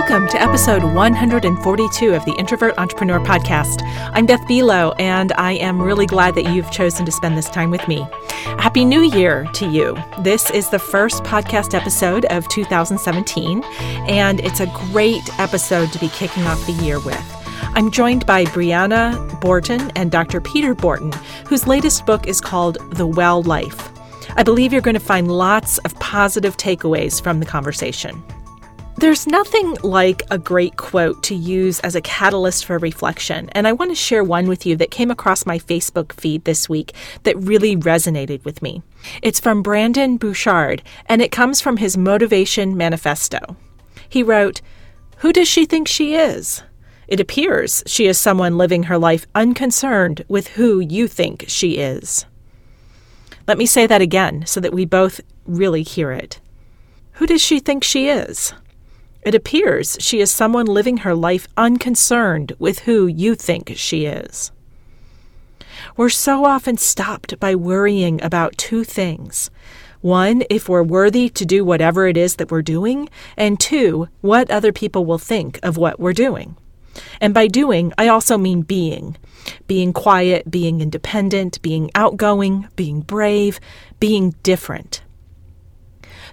Welcome to episode 142 of the Introvert Entrepreneur Podcast. I'm Beth Buelow, and I am really glad that you've chosen to spend this time with me. Happy New Year to you. This is the first podcast episode of 2017, and it's a great episode to be kicking off the year with. I'm joined by Brianna Borten and Dr. Peter Borten, whose latest book is called The Well Life. I believe you're going to find lots of positive takeaways from the conversation. There's nothing like a great quote to use as a catalyst for reflection, and I want to share one with you that came across my Facebook feed this week that really resonated with me. It's from Brendon Burchard, and it comes from his Motivation Manifesto. He wrote, Who does she think she is? It appears she is someone living her life unconcerned with who you think she is. Let me say that again so that we both really hear it. Who does she think she is? It appears she is someone living her life unconcerned with who you think she is. We're so often stopped by worrying about two things. One, if we're worthy to do whatever it is that we're doing, and two, what other people will think of what we're doing. And by doing, I also mean being. Being quiet, being independent, being outgoing, being brave, being different.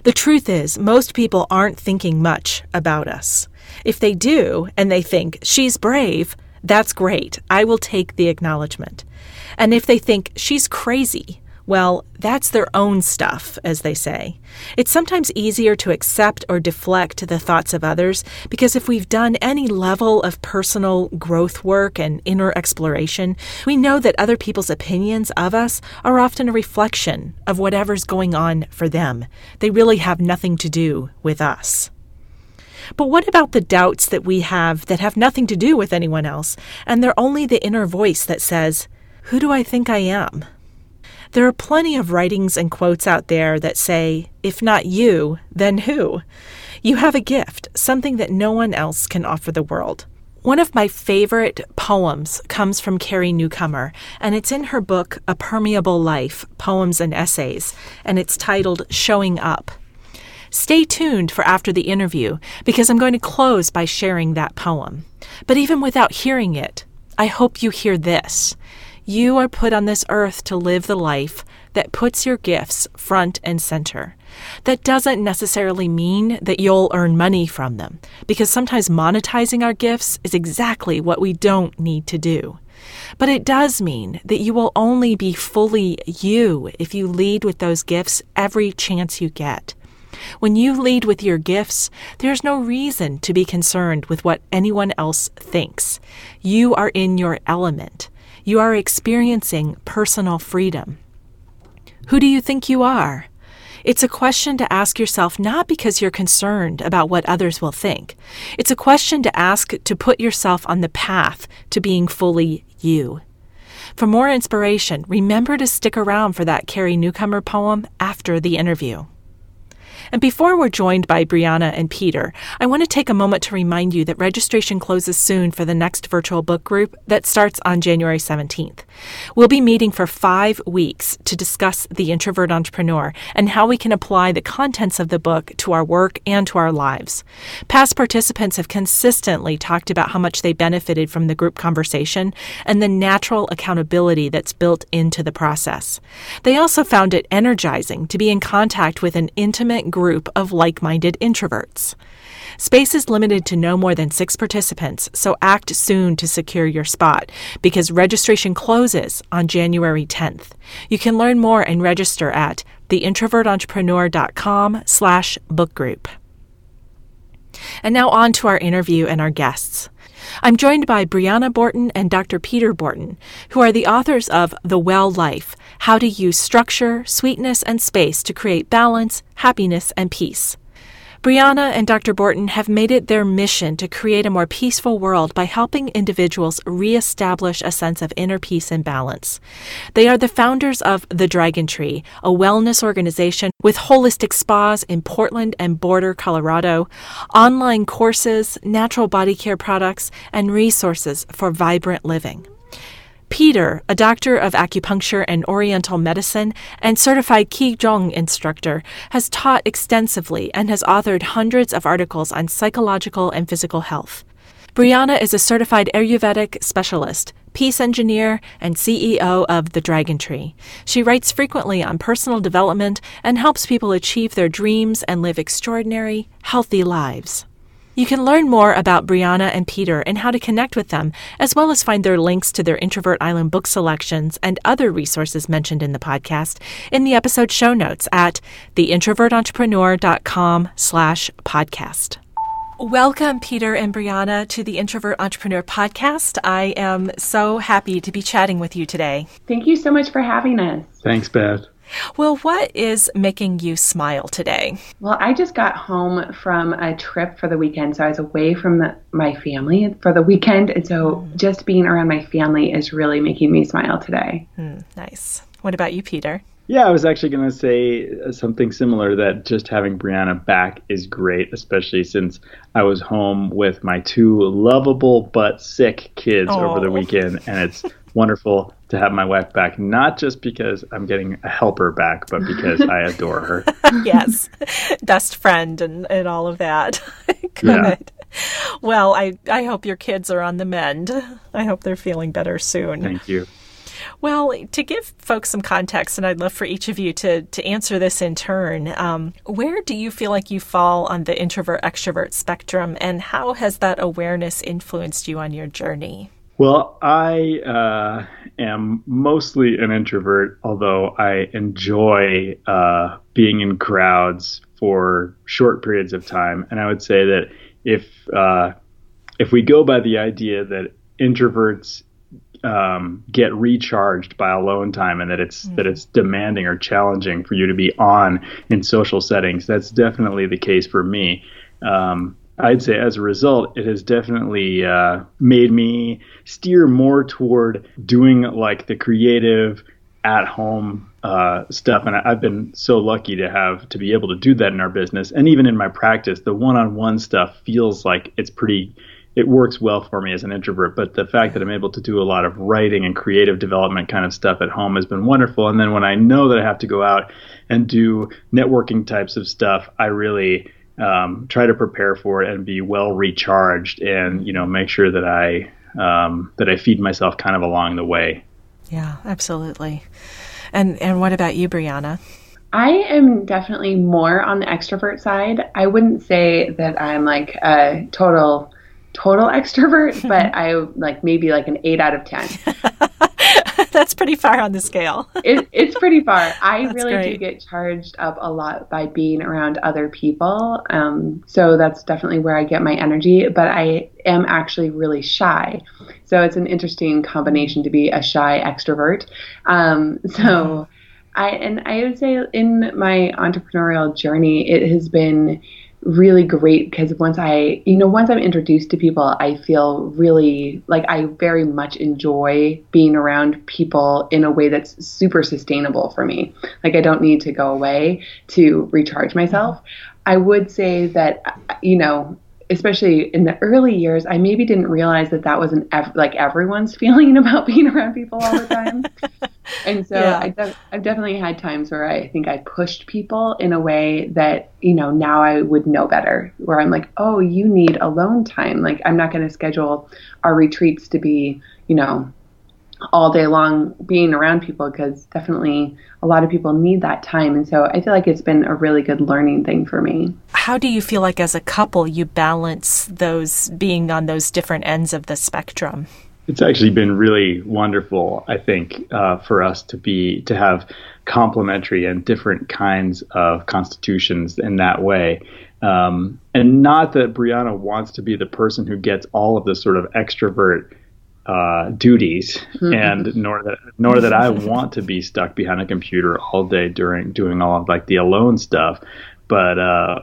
The truth is, most people aren't thinking much about us. If they do, and they think, she's brave, that's great. I will take the acknowledgement. And if they think, she's crazy, well, that's their own stuff, as they say. It's sometimes easier to accept or deflect the thoughts of others because if we've done any level of personal growth work and inner exploration, we know that other people's opinions of us are often a reflection of whatever's going on for them. They really have nothing to do with us. But what about the doubts that we have that have nothing to do with anyone else, and they're only the inner voice that says, Who do I think I am? There are plenty of writings and quotes out there that say, if not you, then who? You have a gift, something that no one else can offer the world. One of my favorite poems comes from Carrie Newcomer, and it's in her book, A Permeable Life Poems and Essays, and it's titled Showing Up. Stay tuned for after the interview because I'm going to close by sharing that poem. But even without hearing it, I hope you hear this. You are put on this earth to live the life that puts your gifts front and center. That doesn't necessarily mean that you'll earn money from them, because sometimes monetizing our gifts is exactly what we don't need to do. But it does mean that you will only be fully you if you lead with those gifts every chance you get. When you lead with your gifts, there's no reason to be concerned with what anyone else thinks. You are in your element. You are experiencing personal freedom. Who do you think you are? It's a question to ask yourself not because you're concerned about what others will think. It's a question to ask to put yourself on the path to being fully you. For more inspiration, remember to stick around for that Carrie Newcomer poem after the interview. And before we're joined by Brianna and Peter, I want to take a moment to remind you that registration closes soon for the next virtual book group that starts on January 17th. We'll be meeting for five weeks to discuss The Introvert Entrepreneur and how we can apply the contents of the book to our work and to our lives. Past participants have consistently talked about how much they benefited from the group conversation and the natural accountability that's built into the process. They also found it energizing to be in contact with an intimate group of like minded introverts. Space is limited to no more than six participants, so act soon to secure your spot because registration closes on January 10th. You can learn more and register at theintrovertentrepreneur.com slash book group. And now on to our interview and our guests. I'm joined by Brianna Borten and Dr. Peter Borten, who are the authors of The Well Life How to Use Structure, Sweetness, and Space to Create Balance, Happiness, and Peace. Brianna and Dr. Borten have made it their mission to create a more peaceful world by helping individuals reestablish a sense of inner peace and balance. They are the founders of The Dragon Tree, a wellness organization with holistic spas in Portland and Boulder, Colorado, online courses, natural body care products, and resources for vibrant living. Peter, a doctor of acupuncture and oriental medicine and certified Qigong instructor, has taught extensively and has authored hundreds of articles on psychological and physical health. Brianna is a certified Ayurvedic specialist, peace engineer, and CEO of The Dragon Tree. She writes frequently on personal development and helps people achieve their dreams and live extraordinary, healthy lives. You can learn more about Brianna and Peter and how to connect with them, as well as find their links to their Introvert Island book selections and other resources mentioned in the podcast in the episode show notes at theintrovertentrepreneur.com slash podcast. Welcome, Peter and Brianna, to the Introvert Entrepreneur Podcast. I am so happy to be chatting with you today. Thank you so much for having us. Thanks, Beth. Well, what is making you smile today? Well, I just got home from a trip for the weekend. So I was away from the, my family for the weekend. And so mm. just being around my family is really making me smile today. Mm, nice. What about you, Peter? Yeah, I was actually going to say uh, something similar that just having Brianna back is great, especially since I was home with my two lovable but sick kids oh. over the weekend. And it's wonderful to have my wife back, not just because I'm getting a helper back, but because I adore her. yes, best friend and, and all of that. Good. Yeah. Well, I, I hope your kids are on the mend. I hope they're feeling better soon. Thank you. Well, to give folks some context, and I'd love for each of you to, to answer this in turn, um, where do you feel like you fall on the introvert extrovert spectrum, and how has that awareness influenced you on your journey? Well, I uh, am mostly an introvert, although I enjoy uh, being in crowds for short periods of time. And I would say that if uh, if we go by the idea that introverts um, get recharged by alone time and that it's mm. that it's demanding or challenging for you to be on in social settings, that's definitely the case for me. Um, I'd say as a result, it has definitely uh, made me steer more toward doing like the creative at home uh, stuff. And I've been so lucky to have to be able to do that in our business. And even in my practice, the one on one stuff feels like it's pretty, it works well for me as an introvert. But the fact that I'm able to do a lot of writing and creative development kind of stuff at home has been wonderful. And then when I know that I have to go out and do networking types of stuff, I really um, try to prepare for it and be well recharged, and you know make sure that I um, that I feed myself kind of along the way. Yeah, absolutely. And and what about you, Brianna? I am definitely more on the extrovert side. I wouldn't say that I'm like a total total extrovert, but I like maybe like an 8 out of 10. that's pretty far on the scale. it, it's pretty far. I really great. do get charged up a lot by being around other people. Um, so that's definitely where I get my energy. But I am actually really shy. So it's an interesting combination to be a shy extrovert. Um, so. Mm-hmm. I and I would say in my entrepreneurial journey, it has been really great because once I, you know, once I'm introduced to people, I feel really like I very much enjoy being around people in a way that's super sustainable for me. Like I don't need to go away to recharge myself. I would say that, you know, especially in the early years, I maybe didn't realize that that wasn't ev- like everyone's feeling about being around people all the time. and so yeah. I de- I've definitely had times where I think I pushed people in a way that, you know, now I would know better, where I'm like, oh, you need alone time. Like, I'm not going to schedule our retreats to be, you know, all day long being around people because definitely a lot of people need that time. And so I feel like it's been a really good learning thing for me. How do you feel like as a couple you balance those being on those different ends of the spectrum? It's actually been really wonderful, I think, uh, for us to be to have complementary and different kinds of constitutions in that way. Um, and not that Brianna wants to be the person who gets all of the sort of extrovert uh, duties, mm-hmm. and nor that nor that I want to be stuck behind a computer all day during doing all of like the alone stuff. But uh,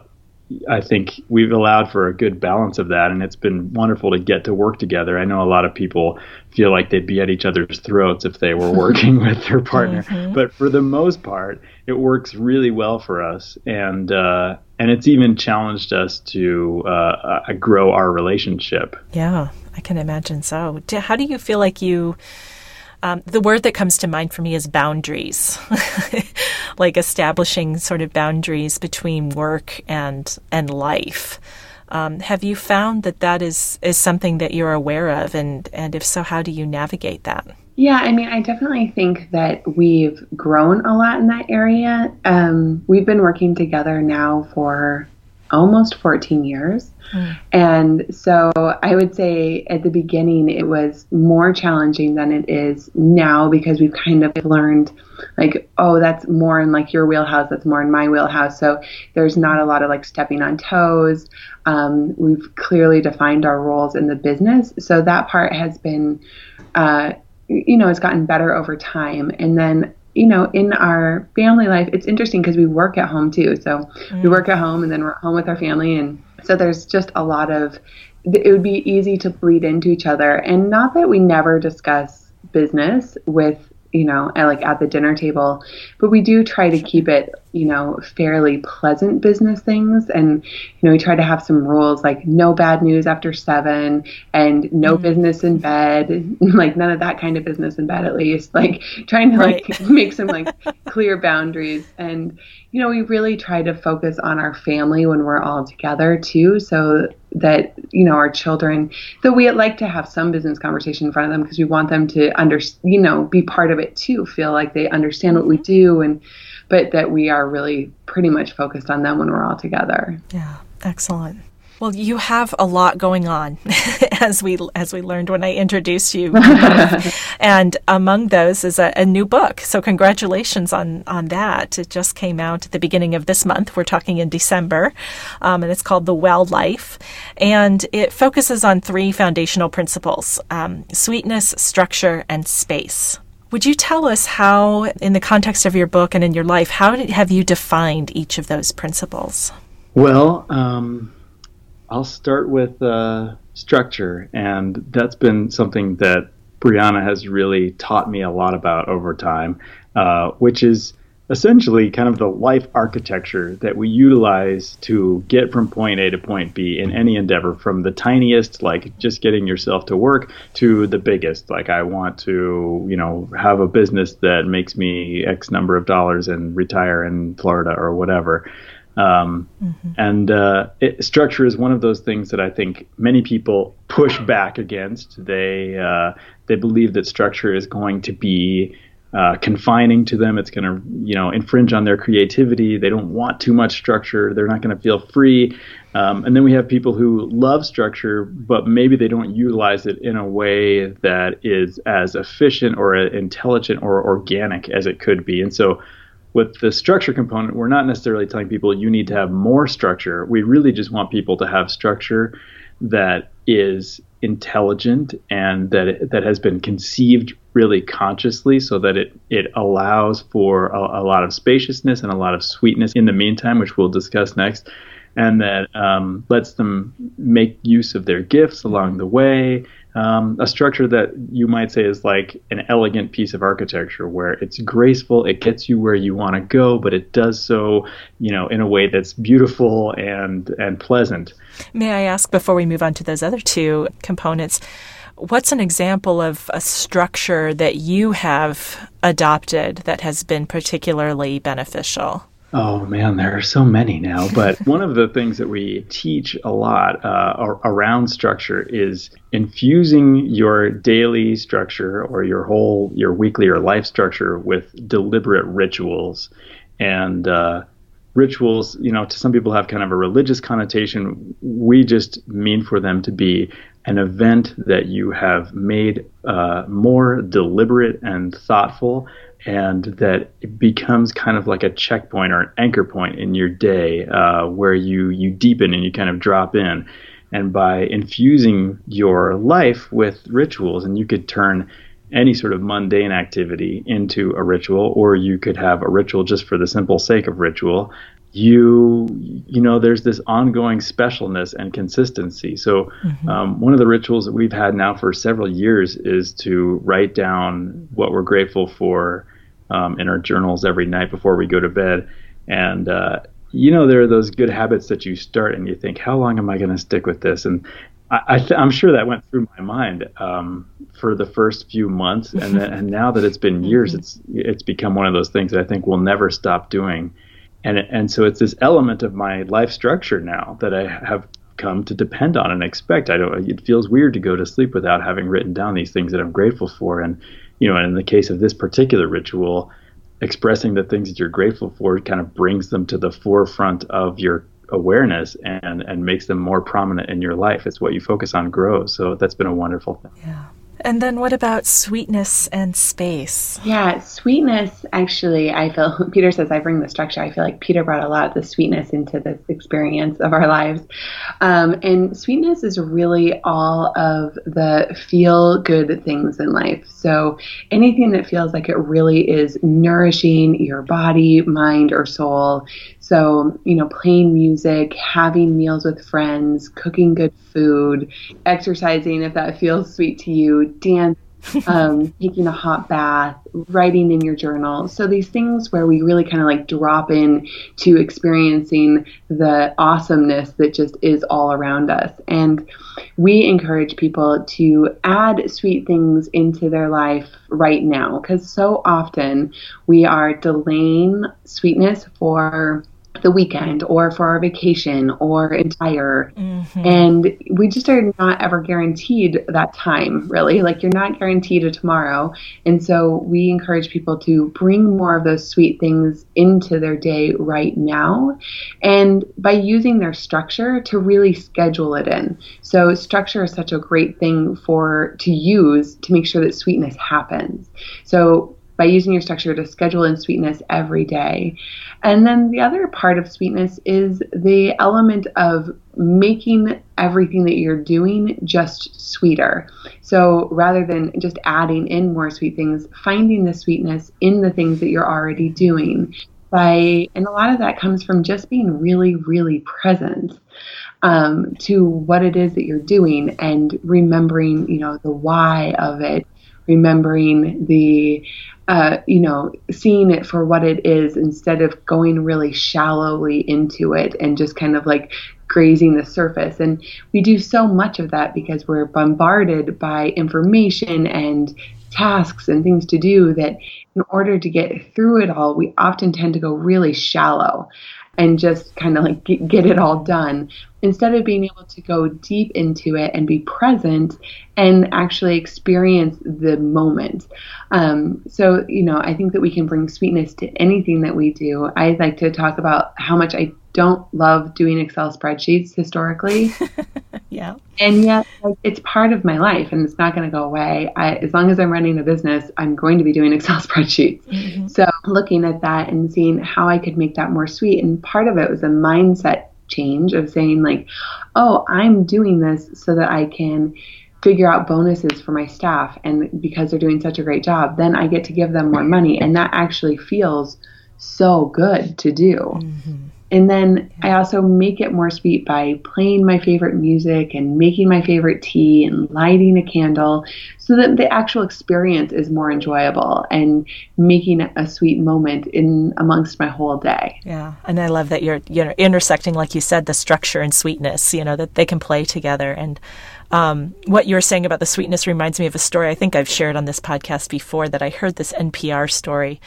I think we've allowed for a good balance of that, and it's been wonderful to get to work together. I know a lot of people feel like they'd be at each other's throats if they were working with their partner, mm-hmm. but for the most part, it works really well for us, and uh, and it's even challenged us to uh, uh, grow our relationship. Yeah, I can imagine so. How do you feel like you? Um, the word that comes to mind for me is boundaries, like establishing sort of boundaries between work and and life. Um, have you found that that is is something that you're aware of, and and if so, how do you navigate that? Yeah, I mean, I definitely think that we've grown a lot in that area. Um, we've been working together now for almost 14 years. Mm. And so I would say at the beginning it was more challenging than it is now because we've kind of learned like, oh, that's more in like your wheelhouse, that's more in my wheelhouse. So there's not a lot of like stepping on toes. Um, we've clearly defined our roles in the business. So that part has been, uh, you know, it's gotten better over time. And then you know, in our family life, it's interesting because we work at home too. So mm. we work at home and then we're home with our family. And so there's just a lot of, it would be easy to bleed into each other. And not that we never discuss business with you know, like at the dinner table. But we do try to keep it, you know, fairly pleasant business things. And, you know, we try to have some rules like no bad news after seven and no mm-hmm. business in bed, like none of that kind of business in bed, at least. Like trying to right. like make some like clear boundaries. And, you know, we really try to focus on our family when we're all together too. So that you know our children though we like to have some business conversation in front of them because we want them to under you know be part of it too feel like they understand what we mm-hmm. do and but that we are really pretty much focused on them when we're all together yeah excellent well, you have a lot going on, as we as we learned when I introduced you, and among those is a, a, new book. So congratulations on on that. It just came out at the beginning of this month. We're talking in December, um, and it's called The Well Life, and it focuses on three foundational principles: um, sweetness, structure, and space. Would you tell us how, in the context of your book and in your life, how did, have you defined each of those principles? Well. Um I'll start with uh, structure, and that's been something that Brianna has really taught me a lot about over time, uh, which is essentially kind of the life architecture that we utilize to get from point A to point B in any endeavor, from the tiniest, like just getting yourself to work, to the biggest, like I want to, you know, have a business that makes me X number of dollars and retire in Florida or whatever. Um, mm-hmm. And uh, it, structure is one of those things that I think many people push back against. They uh, they believe that structure is going to be uh, confining to them. It's going to you know infringe on their creativity. They don't want too much structure. They're not going to feel free. Um, and then we have people who love structure, but maybe they don't utilize it in a way that is as efficient or intelligent or organic as it could be. And so with the structure component, we're not necessarily telling people you need to have more structure. We really just want people to have structure that is intelligent and that it, that has been conceived really consciously so that it it allows for a, a, lot of spaciousness and a lot of sweetness in the meantime which we'll discuss next and that um, lets them make use of their gifts along the way um, a structure that you might say is like an elegant piece of architecture where it's graceful, it gets you where you want to go, but it does so, you know, in a way that's beautiful and and pleasant. May I ask before we move on to those other two components, what's an example of a structure that you have adopted that has been particularly beneficial? Oh man, there are so many now. But one of the things that we teach a lot uh, around structure is infusing your daily structure or your whole, your weekly or life structure with deliberate rituals. And uh, rituals, you know, to some people have kind of a religious connotation. We just mean for them to be an event that you have made uh, more deliberate and thoughtful and that it becomes kind of like a checkpoint or an anchor point in your day uh, where you you deepen and you kind of drop in and by infusing your life with rituals and you could turn any sort of mundane activity into a ritual or you could have a ritual just for the simple sake of ritual you you know there's this ongoing specialness and consistency. So mm-hmm. um, one of the rituals that we've had now for several years is to write down what we're grateful for um, in our journals every night before we go to bed. And uh, you know there are those good habits that you start and you think how long am i going to stick with this? And I, am sure that went through my mind um, for the first few months, and then, and now that it's been years, mm-hmm. it's it's become one of those things that I think we'll never stop doing, and and so it's this element of my life structure now that I have come to depend on and expect. I don't. It feels weird to go to sleep without having written down these things that I'm grateful for, and you know, and in the case of this particular ritual, expressing the things that you're grateful for kind of brings them to the forefront of your awareness and and makes them more prominent in your life. It's what you focus on grows. So that's been a wonderful thing. Yeah. And then what about sweetness and space? Yeah, sweetness actually, I feel, Peter says I bring the structure. I feel like Peter brought a lot of the sweetness into this experience of our lives. Um, and sweetness is really all of the feel good things in life. So anything that feels like it really is nourishing your body, mind, or soul. So, you know, playing music, having meals with friends, cooking good food, exercising if that feels sweet to you, dance, um, taking a hot bath, writing in your journal. So these things where we really kind of like drop in to experiencing the awesomeness that just is all around us. And we encourage people to add sweet things into their life right now because so often we are delaying sweetness for the weekend or for our vacation or entire. Mm-hmm. And we just are not ever guaranteed that time, really. Like you're not guaranteed a tomorrow. And so we encourage people to bring more of those sweet things into their day right now. And by using their structure to really schedule it in. So structure is such a great thing for to use to make sure that sweetness happens. So by using your structure to schedule in sweetness every day. And then the other part of sweetness is the element of making everything that you're doing just sweeter. So rather than just adding in more sweet things, finding the sweetness in the things that you're already doing. By, and a lot of that comes from just being really, really present. Um, to what it is that you're doing and remembering, you know, the why of it, remembering the uh, you know, seeing it for what it is instead of going really shallowly into it and just kind of like grazing the surface. And we do so much of that because we're bombarded by information and tasks and things to do that in order to get through it all, we often tend to go really shallow and just kind of like get, it all done instead of being able to go deep into it and be present and actually experience the moment. Um, so, you know, I think that we can bring sweetness to anything that we do. I like to talk about how much I don't love doing Excel spreadsheets historically. yeah. And yet, like, it's part of my life and it's not going to go away. I, as long as I'm running a business, I'm going to be doing Excel spreadsheets. Mm-hmm. So, looking at that and seeing how I could make that more sweet. And part of it was a mindset change of saying, like, oh, I'm doing this so that I can figure out bonuses for my staff. And because they're doing such a great job, then I get to give them more money. And that actually feels so good to do. Mm-hmm. And then I also make it more sweet by playing my favorite music and making my favorite tea and lighting a candle so that the actual experience is more enjoyable and making a sweet moment in amongst my whole day. Yeah. And I love that you're you know intersecting like you said the structure and sweetness, you know, that they can play together and um, what you were saying about the sweetness reminds me of a story I think I've shared on this podcast before that I heard this NPR story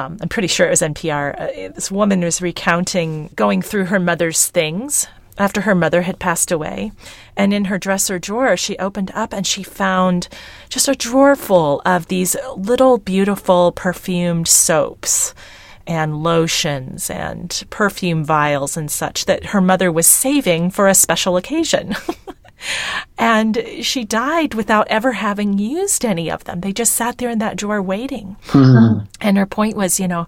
um, I'm pretty sure it was NPR. Uh, this woman was recounting going through her mother's things after her mother had passed away. And in her dresser drawer, she opened up and she found just a drawer full of these little beautiful perfumed soaps and lotions and perfume vials and such that her mother was saving for a special occasion. And she died without ever having used any of them. They just sat there in that drawer waiting. Mm-hmm. And her point was, you know,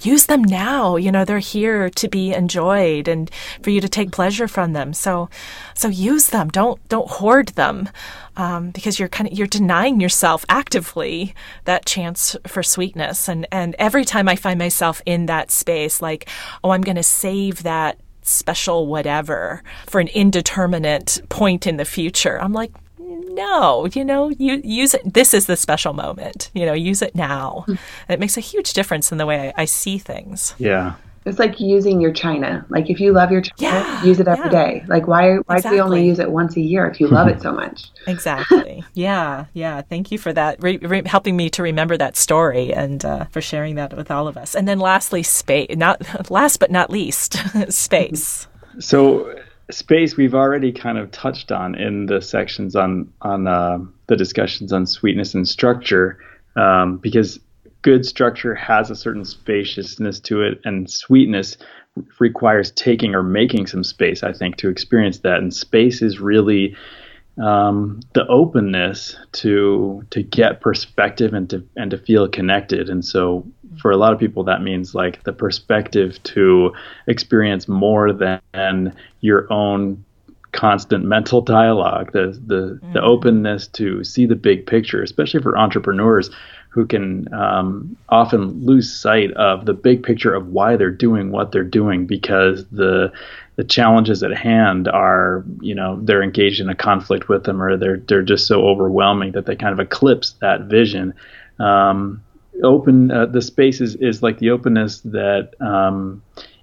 use them now. You know, they're here to be enjoyed and for you to take pleasure from them. So, so use them. Don't don't hoard them, um, because you're kind of you're denying yourself actively that chance for sweetness. And and every time I find myself in that space, like, oh, I'm going to save that special whatever for an indeterminate point in the future. I'm like, no, you know, you use it. This is the special moment. You know, use it now. Mm. It makes a huge difference in the way I, I see things. Yeah. It's like using your china. Like if you love your china, yeah, use it every yeah. day. Like why why exactly. do we only use it once a year if you love it so much? exactly. yeah, yeah. Thank you for that, re- re- helping me to remember that story and uh, for sharing that with all of us. And then lastly, space. Not last but not least, space. So space we've already kind of touched on in the sections on on uh, the discussions on sweetness and structure um, because good structure has a certain spaciousness to it, and sweetness requires taking or making some space, I think, to experience that. And space is really um, the openness to to get perspective and to and to feel connected. And so, for a lot of people, that means like the perspective to experience more than your own constant mental dialogue the the, mm. the openness to see the big picture especially for entrepreneurs who can um, often lose sight of the big picture of why they're doing what they're doing because the the challenges at hand are you know they're engaged in a conflict with them or they're they're just so overwhelming that they kind of eclipse that vision. Um, open uh, the space is, is like the openness that um,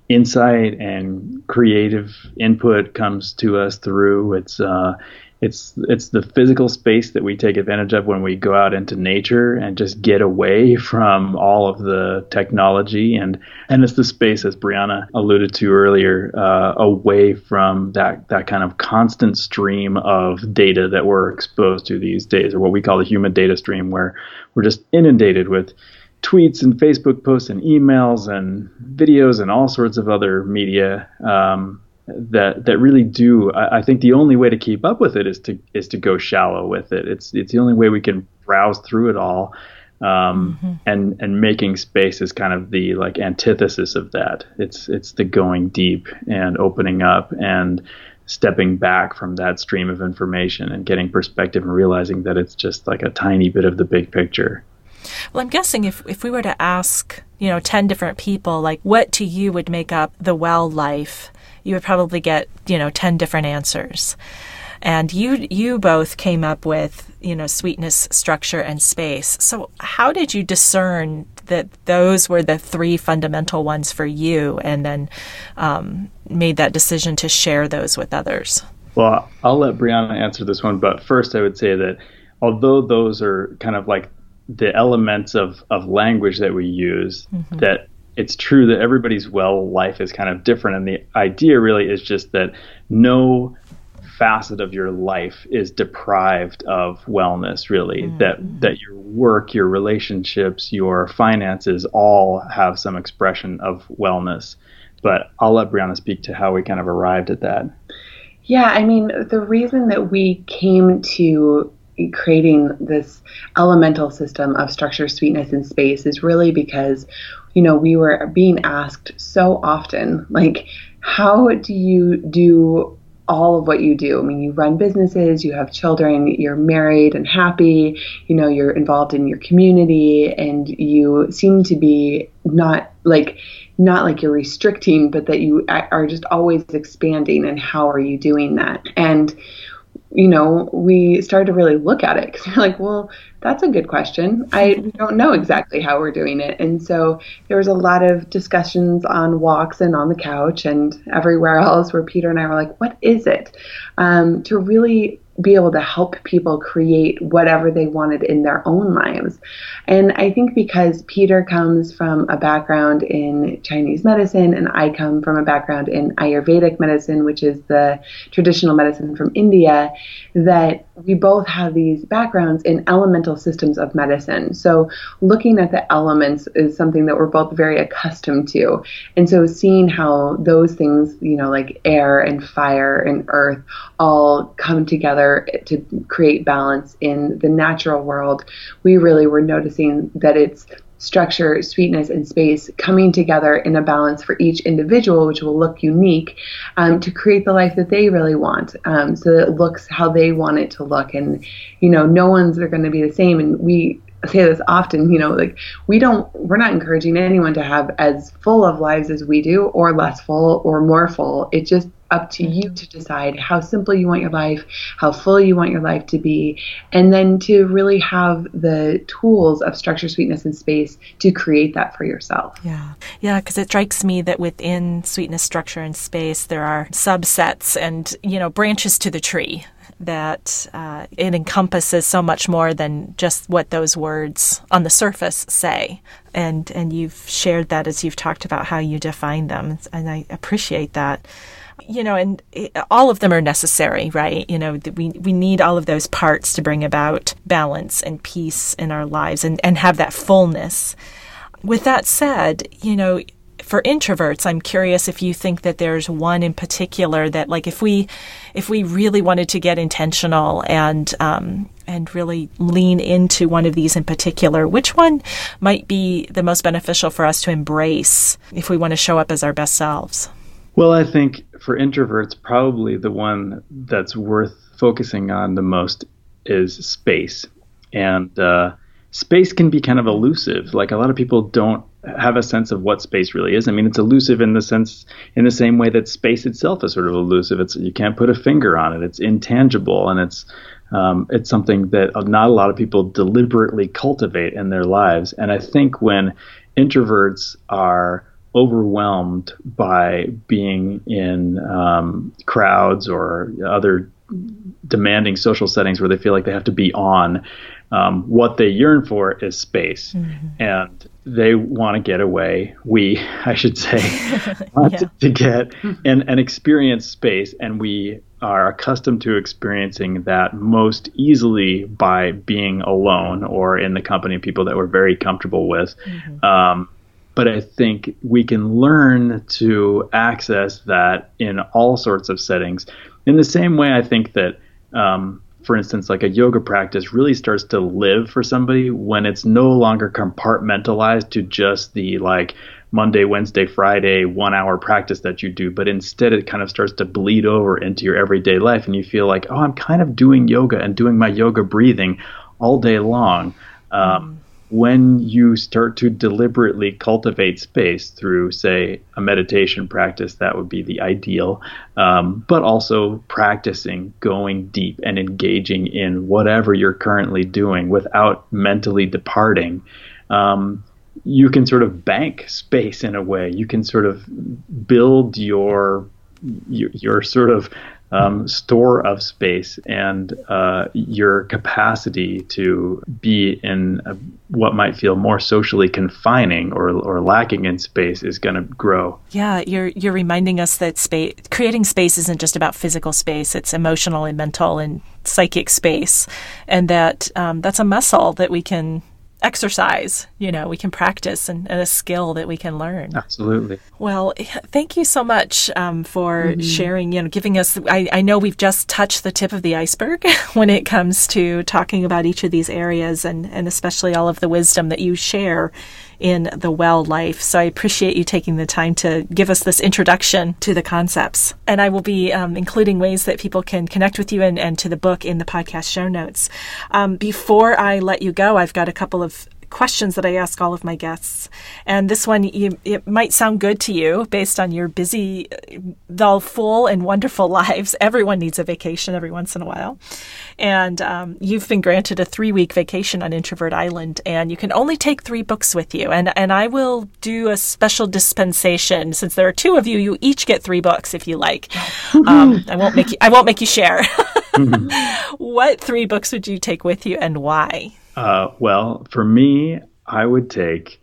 insight and creative input comes to us through. It's uh, it's it's the physical space that we take advantage of when we go out into nature and just get away from all of the technology. And and it's the space as Brianna alluded to earlier uh, away from that that kind of constant stream of data that we're exposed to these days or what we call the human data stream where we're just inundated with tweets and Facebook posts and emails and videos and all sorts of other media. Um, that that really do. I, I, think the only way to keep up with it is to is to go shallow with it. It's it's the only way we can browse through it all. Um, mm-hmm. and and making space is kind of the like antithesis of that. It's it's the going deep and opening up and stepping back from that stream of information and getting perspective and realizing that it's just like a tiny bit of the big picture. Well, I'm guessing if, if we were to ask, you know, 10 different people, like what to you would make up the well life, you would probably get, you know, 10 different answers. And you you both came up with, you know, sweetness, structure, and space. So how did you discern that those were the three fundamental ones for you and then um, made that decision to share those with others? Well, I'll let Brianna answer this one, but first I would say that although those are kind of like the elements of, of language that we use mm-hmm. that it's true that everybody's well life is kind of different and the idea really is just that no facet of your life is deprived of wellness really. Mm-hmm. that that your work your relationships your finances all have some expression of wellness. But I'll let Brianna speak to how we kind of arrived at that. Yeah I mean the reason that we came to creating this elemental system of structure, sweetness, and space is really because, you know, we were being asked so often, like, how do you do all of what you do. I mean, you run businesses, you have children, you're married and happy, you know, you're involved in your community, and you seem to be not like not like you're restricting, but that you are just always expanding. And how are you doing that? And you know, we started to really look at it because we're like, well, that's a good question. I don't know exactly how we're doing it. And so there was a lot of discussions on walks and on the couch and everywhere else where Peter and I were like, what is it? Um, to really be able to help people create whatever they wanted in their own lives. And I think because Peter comes from a background in Chinese medicine and I come from a background in Ayurvedic medicine, which is the traditional medicine from India, that we both have these backgrounds in elemental systems of medicine. So looking at the elements is something that we're both very accustomed to. And so seeing how those things, you know, like air and fire and earth all come together to create balance in the natural world, we really were noticing that it's structure, sweetness, and space coming together in a balance for each individual, which will look unique, um, to create the life that they really want. Um, so that it looks how they want it to look. And, you know, no one's are going to be the same. And we say this often, you know, like we don't, we're not encouraging anyone to have as full of lives as we do, or less full, or more full. It just up to you to decide how simple you want your life, how full you want your life to be, and then to really have the tools of structure, sweetness, and space to create that for yourself. Yeah. Yeah, because it strikes me that within sweetness, structure, and space, there are subsets and, you know, branches to the tree that uh, it encompasses so much more than just what those words on the surface say. And and you've shared that as you've talked about how you define them, and I appreciate that. You know, and it, all of them are necessary, right? You know, we we need all of those parts to bring about balance and peace in our lives, and and have that fullness. With that said, you know, for introverts, I'm curious if you think that there's one in particular that, like, if we, if we really wanted to get intentional and um, and really lean into one of these in particular, which one might be the most beneficial for us to embrace if we want to show up as our best selves? Well, I think for introverts, probably the one that's worth focusing on the most is space, and uh, space can be kind of elusive. Like a lot of people don't have a sense of what space really is. I mean, it's elusive in the sense, in the same way that space itself is sort of elusive. It's you can't put a finger on it. It's intangible, and it's um, it's something that not a lot of people deliberately cultivate in their lives. And I think when introverts are overwhelmed by being in um, crowds or other demanding social settings where they feel like they have to be on, um, what they yearn for is space. Mm-hmm. And they want to get away. We, I should say, want yeah. to get and, and experience space. And we are accustomed to experiencing that most easily by being alone or in the company of people that we're very comfortable with. Mm-hmm. Um, but I think we can learn to access that in all sorts of settings. In the same way, I think that, um, for instance, like a yoga practice really starts to live for somebody when it's no longer compartmentalized to just the like Monday, Wednesday, Friday, one hour practice that you do, but instead it kind of starts to bleed over into your everyday life and you feel like, oh, I'm kind of doing yoga and doing my yoga breathing all day long. Um, mm when you start to deliberately cultivate space through, say, a meditation practice, that would be the ideal, um, but also practicing going deep and engaging in whatever you're currently doing without mentally departing. Um, you can sort of bank space in a way. You can sort of build your your, your sort of um, store of space and uh, your capacity to be in a, what might feel more socially confining or, or lacking in space is going to grow. Yeah, you're you're reminding us that space creating space isn't just about physical space; it's emotional and mental and psychic space, and that um, that's a muscle that we can exercise you know we can practice and, and, a skill that we can learn absolutely well thank you so much um, for mm-hmm. sharing you know giving us I, I know we've just touched the tip of the iceberg when it comes to talking about each of these areas and and especially all of the wisdom that you share in the well life. So I appreciate you taking the time to give us this introduction to the concepts. And I will be um, including ways that people can connect with you and, and to the book in the podcast show notes. Um, before I let you go, I've got a couple of questions that I ask all of my guests. And this one, you, it might sound good to you based on your busy, though full and wonderful lives. Everyone needs a vacation every once in a while. And um, you've been granted a three week vacation on Introvert Island, and you can only take three books with you. And, and I will do a special dispensation since there are two of you. You each get three books if you like. Um, I won't make you. I won't make you share. what three books would you take with you, and why? Uh, well, for me, I would take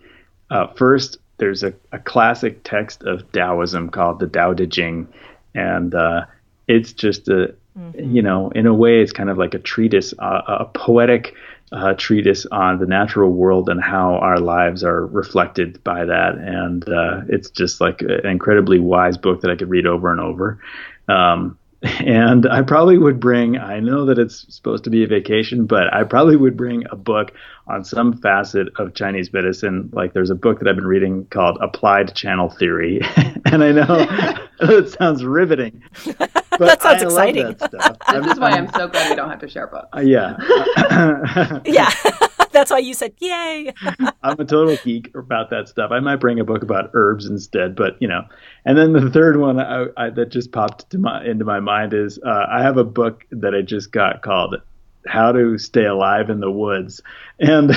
uh, first. There's a, a, classic text of Taoism called the Tao Te Ching, and uh, it's just a, mm-hmm. you know, in a way, it's kind of like a treatise, uh, a poetic uh, treatise on the natural world and how our lives are reflected by that. And uh, it's just like an incredibly wise book that I could read over and over. Um, and I probably would bring, I know that it's supposed to be a vacation, but I probably would bring a book on some facet of Chinese medicine. Like there's a book that I've been reading called Applied Channel Theory. and I know it sounds riveting, that sounds I exciting. That this is why I'm so glad we don't have to share books. Uh, yeah. yeah. That's why you said, "Yay!" I'm a total geek about that stuff. I might bring a book about herbs instead, but you know. And then the third one I, I, that just popped my, into my mind is uh, I have a book that I just got called how to stay alive in the woods. And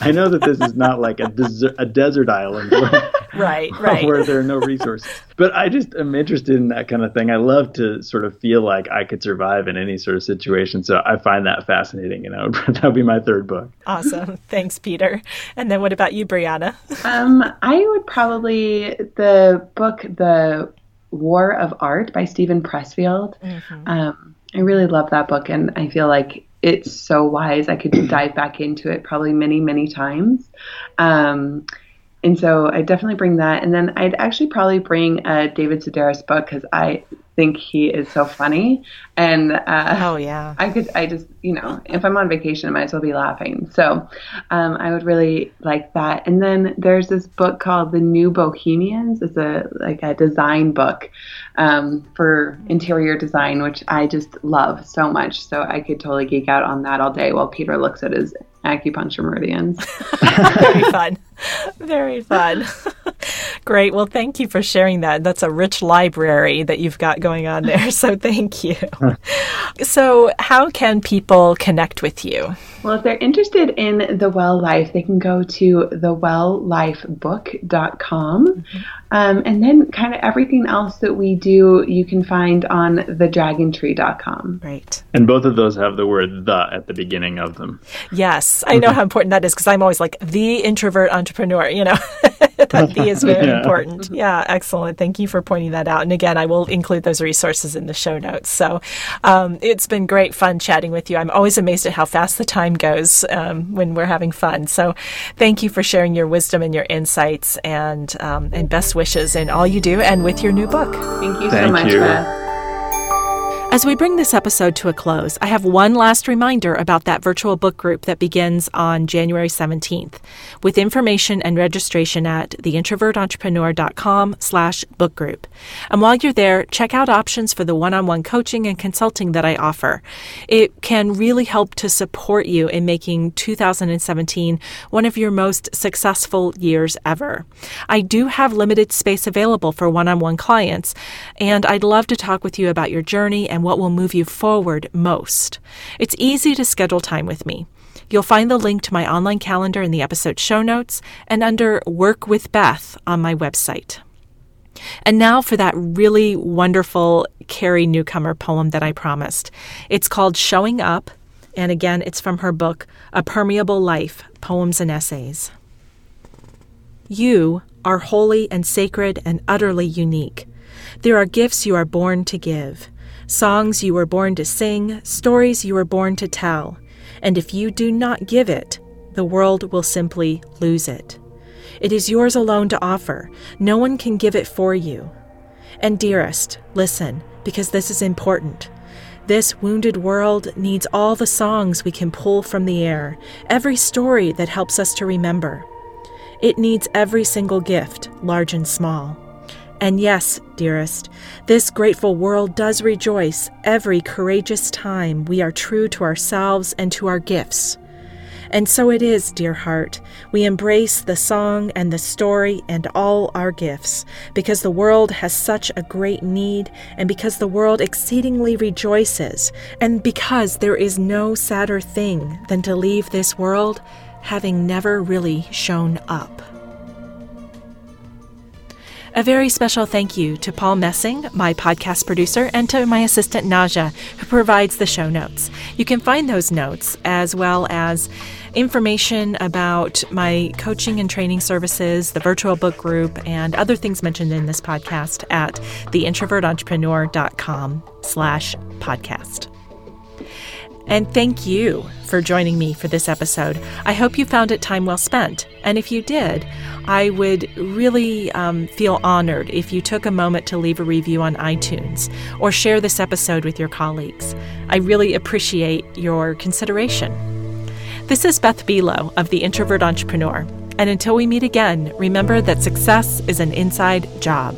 I know that this is not like a desert, a desert island where, right, right. where there are no resources. But I just am interested in that kind of thing. I love to sort of feel like I could survive in any sort of situation. So I find that fascinating. And You know, that would be my third book. Awesome. Thanks, Peter. And then what about you, Brianna? Um, I would probably the book, The War of Art by Steven Pressfield. Mm-hmm. Um, I really love that book, and I feel like it's so wise. I could dive back into it probably many, many times. Um, and so I definitely bring that. And then I'd actually probably bring a David Sedaris book because I think he is so funny. And uh, oh yeah, I could I just you know if I'm on vacation, I might as well be laughing. So um, I would really like that. And then there's this book called The New Bohemians. It's a like a design book um, for interior design, which I just love so much. So I could totally geek out on that all day while Peter looks at his acupuncture meridians. Very fun. Very fun. Great. Well, thank you for sharing that. That's a rich library that you've got going on there. So thank you. so, how can people connect with you? Well, if they're interested in the Well Life, they can go to thewelllifebook.com. Mm-hmm. Um, and then, kind of everything else that we do, you can find on thedragontree.com. Right. And both of those have the word the at the beginning of them. Yes. I know how important that is because I'm always like the introvert entrepreneur, you know. that the is very yeah. important. Yeah, excellent. Thank you for pointing that out. And again, I will include those resources in the show notes. So um, it's been great fun chatting with you. I'm always amazed at how fast the time goes um, when we're having fun. So thank you for sharing your wisdom and your insights and um, and best wishes in all you do and with your new book. Thank you thank so much, you. As we bring this episode to a close, I have one last reminder about that virtual book group that begins on January 17th, with information and registration at theintrovertentrepreneur.com slash book group. And while you're there, check out options for the one-on-one coaching and consulting that I offer. It can really help to support you in making 2017 one of your most successful years ever. I do have limited space available for one-on-one clients, and I'd love to talk with you about your journey and what will move you forward most. It's easy to schedule time with me. You'll find the link to my online calendar in the episode show notes and under Work with Beth on my website. And now for that really wonderful Carrie Newcomer poem that I promised. It's called Showing Up, and again, it's from her book, A Permeable Life Poems and Essays. You are holy and sacred and utterly unique. There are gifts you are born to give songs you were born to sing, stories you were born to tell. And if you do not give it, the world will simply lose it. It is yours alone to offer. No one can give it for you. And dearest, listen, because this is important. This wounded world needs all the songs we can pull from the air, every story that helps us to remember. It needs every single gift, large and small. And yes, dearest, this grateful world does rejoice every courageous time we are true to ourselves and to our gifts. And so it is, dear heart, we embrace the song and the story and all our gifts, because the world has such a great need, and because the world exceedingly rejoices, and because there is no sadder thing than to leave this world having never really shown up. A very special thank you to Paul Messing, my podcast producer, and to my assistant Naja, who provides the show notes. You can find those notes as well as information about my coaching and training services, the virtual book group, and other things mentioned in this podcast at theintrovertentrepreneur.com slash podcast. And thank you for joining me for this episode. I hope you found it time well spent. And if you did, I would really um, feel honored if you took a moment to leave a review on iTunes or share this episode with your colleagues. I really appreciate your consideration. This is Beth Buelow of The Introvert Entrepreneur. And until we meet again, remember that success is an inside job.